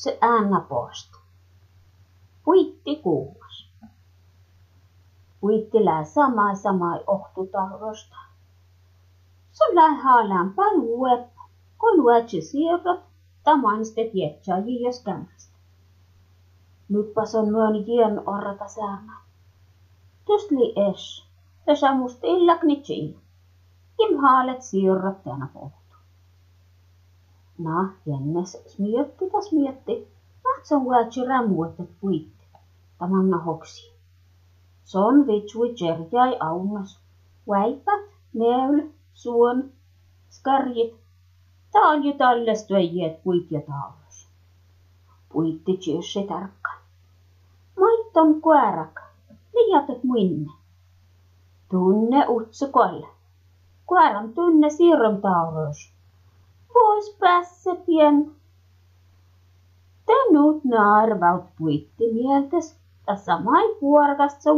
se äänä posta. Puitti kuumas. Puitti lää samai samai ohtutaurosta. Se lää haalään paluep, kun luetsi siirrot, tamanste tietsäji jos kämmästä. Nytpäs on myön jien orrata säämä. Tustli es, ja samusti illakni chiin. Kim haalet siirrot tänä pohtu. Na, jennes smietti ta smietti, vahtsan vätsi rämuetet puitti, tamanna hoksi. Son vitsui jerjai aunas, väipät, neul, suon, skarjit, talju tallest väijet puit ja taulus. Puitti tjössi tarkka. Maitton kuärak, liiatet minne. Tunne utsu kolle. Kuäran tunne siirron taulus Vois päässä pien. Tänut naarvaut puitti mieltäs, ja samai puorkast se